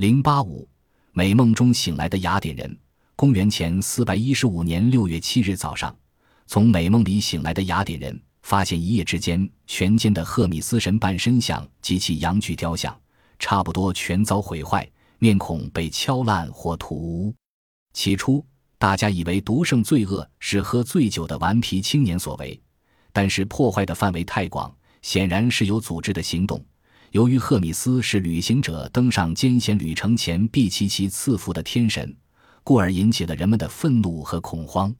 零八五，美梦中醒来的雅典人。公元前四百一十五年六月七日早上，从美梦里醒来的雅典人发现一夜之间，全间的赫米斯神半身像及其阳具雕像差不多全遭毁坏，面孔被敲烂或涂污。起初，大家以为独胜罪恶是喝醉酒的顽皮青年所为，但是破坏的范围太广，显然是有组织的行动。由于赫米斯是旅行者登上艰险旅程前必齐其赐福的天神。故而引起了人们的愤怒和恐慌，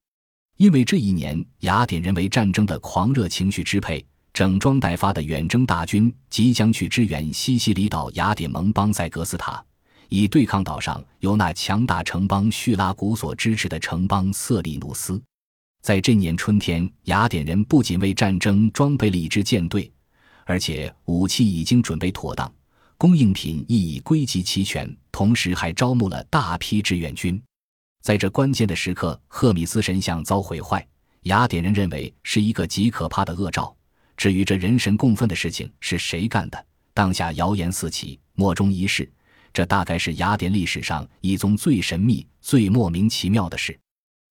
因为这一年雅典人为战争的狂热情绪支配，整装待发的远征大军即将去支援西西里岛雅典盟邦塞格斯塔，以对抗岛上由那强大城邦叙拉古所支持的城邦色利努斯。在这年春天，雅典人不仅为战争装备了一支舰队，而且武器已经准备妥当，供应品亦已归集齐全，同时还招募了大批志愿军。在这关键的时刻，赫米斯神像遭毁坏，雅典人认为是一个极可怕的恶兆。至于这人神共愤的事情是谁干的，当下谣言四起，莫衷一是。这大概是雅典历史上一宗最神秘、最莫名其妙的事。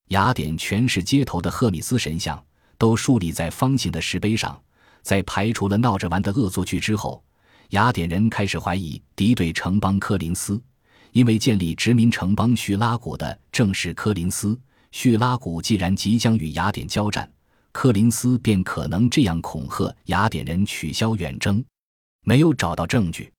雅典全市街头的赫米斯神像都竖立在方形的石碑上。在排除了闹着玩的恶作剧之后，雅典人开始怀疑敌对城邦科林斯。因为建立殖民城邦叙拉古的正是科林斯，叙拉古既然即将与雅典交战，科林斯便可能这样恐吓雅典人取消远征。没有找到证据，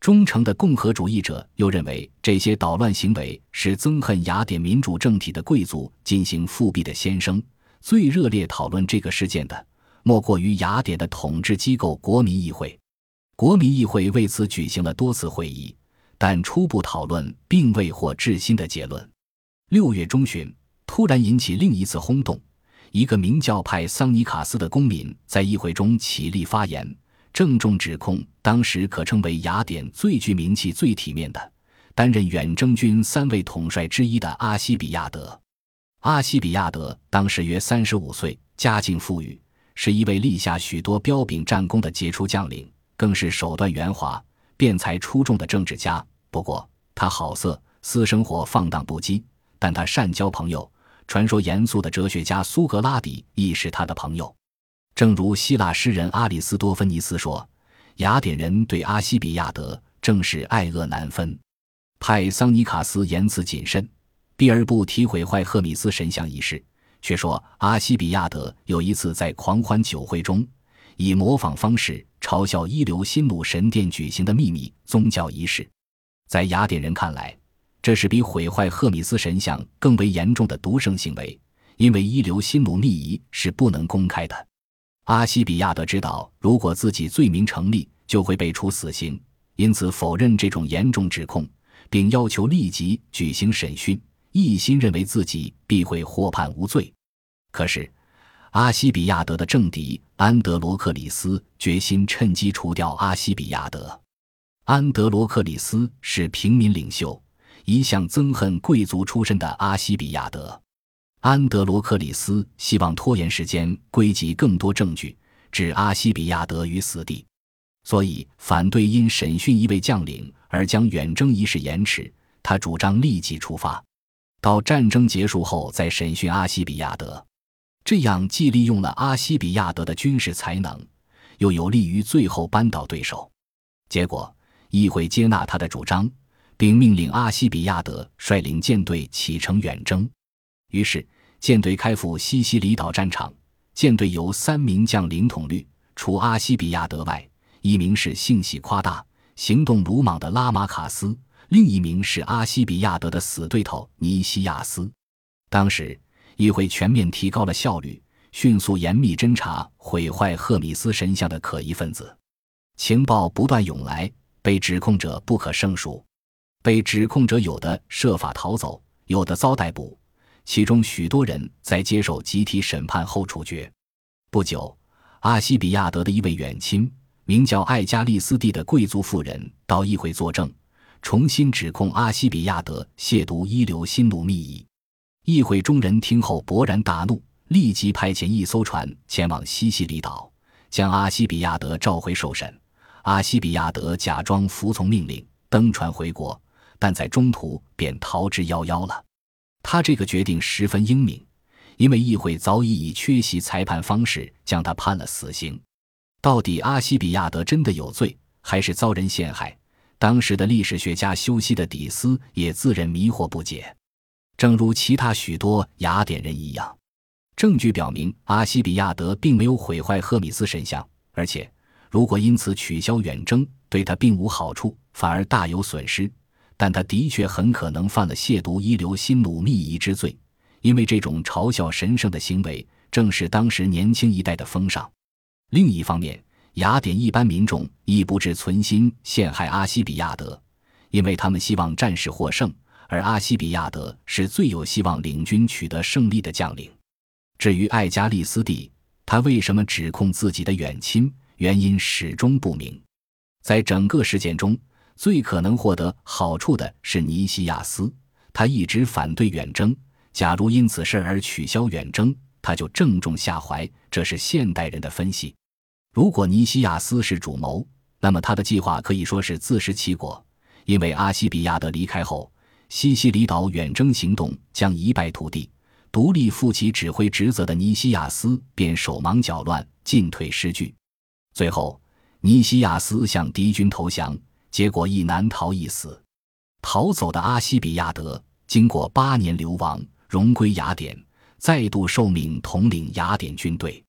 忠诚的共和主义者又认为这些捣乱行为是憎恨雅典民主政体的贵族进行复辟的先声。最热烈讨论这个事件的，莫过于雅典的统治机构国民议会。国民议会为此举行了多次会议。但初步讨论并未获至新的结论。六月中旬，突然引起另一次轰动。一个名叫派桑尼卡斯的公民在议会中起立发言，郑重指控当时可称为雅典最具名气、最体面的、担任远征军三位统帅之一的阿西比亚德。阿西比亚德当时约三十五岁，家境富裕，是一位立下许多彪炳战功的杰出将领，更是手段圆滑。辩才出众的政治家，不过他好色，私生活放荡不羁。但他善交朋友，传说严肃的哲学家苏格拉底亦是他的朋友。正如希腊诗人阿里斯多芬尼斯说：“雅典人对阿西比亚德正是爱恶难分。”派桑尼卡斯言辞谨慎，避而不提毁坏赫米斯神像一事，却说阿西比亚德有一次在狂欢酒会中，以模仿方式。嘲笑一流新努神殿举行的秘密宗教仪式，在雅典人看来，这是比毁坏赫米斯神像更为严重的独圣行为，因为一流新努秘仪是不能公开的。阿西比亚德知道，如果自己罪名成立，就会被处死刑，因此否认这种严重指控，并要求立即举行审讯，一心认为自己必会获判无罪。可是。阿西比亚德的政敌安德罗克里斯决心趁机除掉阿西比亚德。安德罗克里斯是平民领袖，一向憎恨贵族出身的阿西比亚德。安德罗克里斯希望拖延时间，归集更多证据，置阿西比亚德于死地，所以反对因审讯一位将领而将远征一事延迟。他主张立即出发，到战争结束后再审讯阿西比亚德。这样既利用了阿西比亚德的军事才能，又有利于最后扳倒对手。结果，议会接纳他的主张，并命令阿西比亚德率领舰队启程远征。于是，舰队开赴西西里岛战场。舰队由三名将领统率，除阿西比亚德外，一名是性喜夸大、行动鲁莽的拉马卡斯，另一名是阿西比亚德的死对头尼西亚斯。当时。议会全面提高了效率，迅速严密侦查毁坏赫米斯神像的可疑分子。情报不断涌来，被指控者不可胜数。被指控者有的设法逃走，有的遭逮捕，其中许多人在接受集体审判后处决。不久，阿西比亚德的一位远亲，名叫艾加利斯蒂的贵族妇人到议会作证，重新指控阿西比亚德亵渎一流新奴密仪。议会中人听后勃然大怒，立即派遣一艘船前往西西里岛，将阿西比亚德召回受审。阿西比亚德假装服从命令，登船回国。但在中途便逃之夭夭了。他这个决定十分英明，因为议会早已以缺席裁判方式将他判了死刑。到底阿西比亚德真的有罪，还是遭人陷害？当时的历史学家修昔的底斯也自认迷惑不解，正如其他许多雅典人一样。证据表明，阿西比亚德并没有毁坏赫米斯神像，而且如果因此取消远征，对他并无好处，反而大有损失。但他的确很可能犯了亵渎伊留辛努密仪之罪，因为这种嘲笑神圣的行为正是当时年轻一代的风尚。另一方面，雅典一般民众亦不致存心陷害阿西比亚德，因为他们希望战事获胜，而阿西比亚德是最有希望领军取得胜利的将领。至于艾加利斯蒂，他为什么指控自己的远亲，原因始终不明。在整个事件中，最可能获得好处的是尼西亚斯，他一直反对远征。假如因此事而取消远征，他就正中下怀。这是现代人的分析。如果尼西亚斯是主谋，那么他的计划可以说是自食其果，因为阿西比亚德离开后，西西里岛远征行动将一败涂地，独立负起指挥职责的尼西亚斯便手忙脚乱，进退失据。最后，尼西亚斯向敌军投降，结果亦难逃一死。逃走的阿西比亚德经过八年流亡，荣归雅典，再度受命统领雅典军队。